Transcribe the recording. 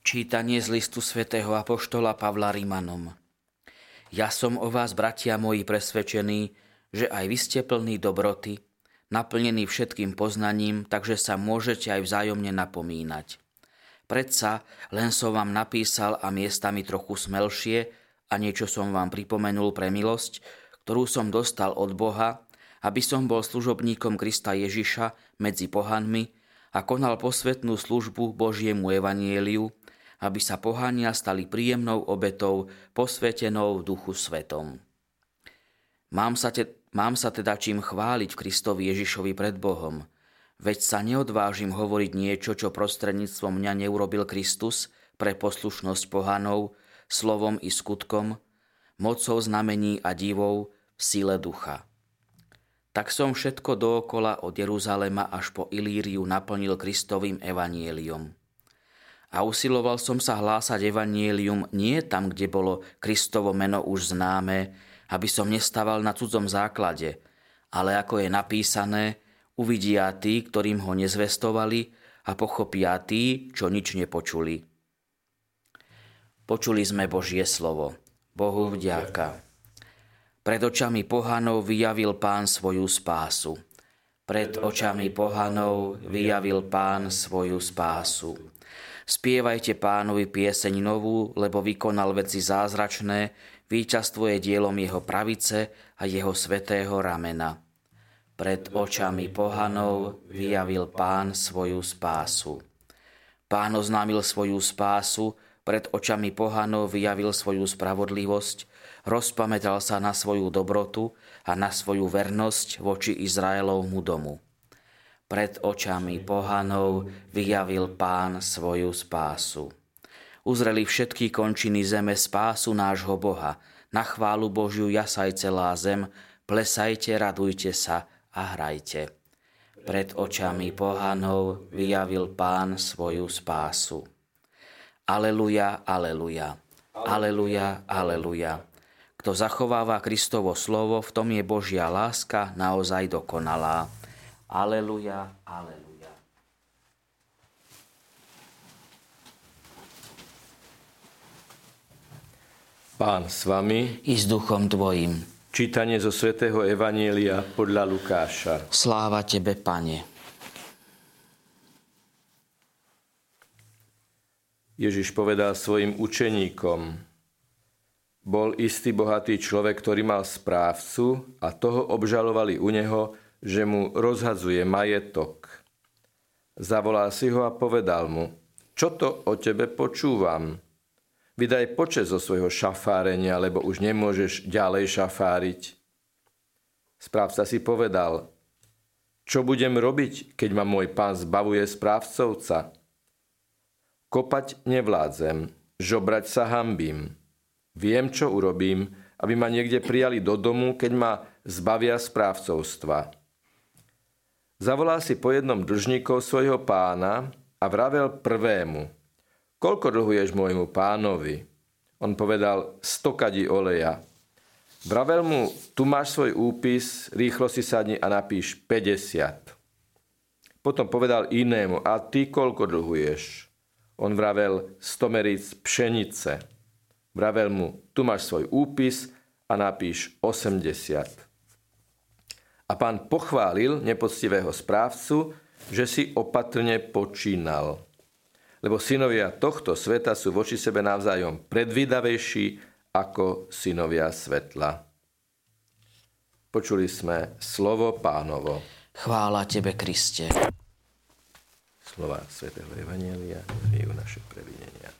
Čítanie z listu svätého Apoštola Pavla Rimanom. Ja som o vás, bratia moji, presvedčený, že aj vy ste plní dobroty, naplnení všetkým poznaním, takže sa môžete aj vzájomne napomínať. Predsa len som vám napísal a miestami trochu smelšie a niečo som vám pripomenul pre milosť, ktorú som dostal od Boha, aby som bol služobníkom Krista Ježiša medzi pohanmi a konal posvetnú službu Božiemu evanieliu, aby sa pohania stali príjemnou obetou, posvetenou duchu svetom. Mám sa, te, mám sa teda čím chváliť v Kristovi Ježišovi pred Bohom, veď sa neodvážim hovoriť niečo, čo prostredníctvom mňa neurobil Kristus pre poslušnosť pohanov, slovom i skutkom, mocou znamení a divou v síle ducha. Tak som všetko dookola od Jeruzalema až po Ilíriu naplnil Kristovým evanieliom a usiloval som sa hlásať evanielium nie tam, kde bolo Kristovo meno už známe, aby som nestával na cudzom základe, ale ako je napísané, uvidia tí, ktorým ho nezvestovali a pochopia tí, čo nič nepočuli. Počuli sme Božie slovo. Bohu vďaka. Pred očami pohanov vyjavil pán svoju spásu. Pred očami pohanov vyjavil pán svoju spásu. Spievajte pánovi pieseň novú, lebo vykonal veci zázračné, víťazstvo je dielom jeho pravice a jeho svetého ramena. Pred očami pohanov vyjavil pán svoju spásu. Pán oznámil svoju spásu, pred očami pohanov vyjavil svoju spravodlivosť, rozpamätal sa na svoju dobrotu a na svoju vernosť voči Izraelovmu domu pred očami pohanov vyjavil pán svoju spásu. Uzreli všetky končiny zeme spásu nášho Boha. Na chválu Božiu jasaj celá zem, plesajte, radujte sa a hrajte. Pred očami pohanov vyjavil pán svoju spásu. Aleluja, aleluja, aleluja, aleluja. Kto zachováva Kristovo slovo, v tom je Božia láska naozaj dokonalá. Aleluja, aleluja. Pán s vami i s duchom tvojim. Čítanie zo svätého Evanielia podľa Lukáša. Sláva tebe, Pane. Ježiš povedal svojim učeníkom, bol istý bohatý človek, ktorý mal správcu a toho obžalovali u neho, že mu rozhadzuje majetok. Zavolal si ho a povedal mu, čo to o tebe počúvam? Vydaj počet zo svojho šafárenia, lebo už nemôžeš ďalej šafáriť. Správca si povedal, čo budem robiť, keď ma môj pán zbavuje správcovca? Kopať nevládzem, žobrať sa hambím. Viem, čo urobím, aby ma niekde prijali do domu, keď ma zbavia správcovstva. Zavolal si po jednom dlžníkov svojho pána a vravel prvému, koľko dlhuješ môjmu pánovi? On povedal, 100 kadí oleja. Vravel mu, tu máš svoj úpis, rýchlo si sadni a napíš 50. Potom povedal inému, a ty koľko dlhuješ? On vravel 100 meríc pšenice. Vravel mu, tu máš svoj úpis a napíš 80. A pán pochválil nepoctivého správcu, že si opatrne počínal. Lebo synovia tohto sveta sú voči sebe navzájom predvídavejší ako synovia svetla. Počuli sme slovo pánovo. Chvála Tebe, Kriste. Slova svätého Evangelia ju naše previnenia.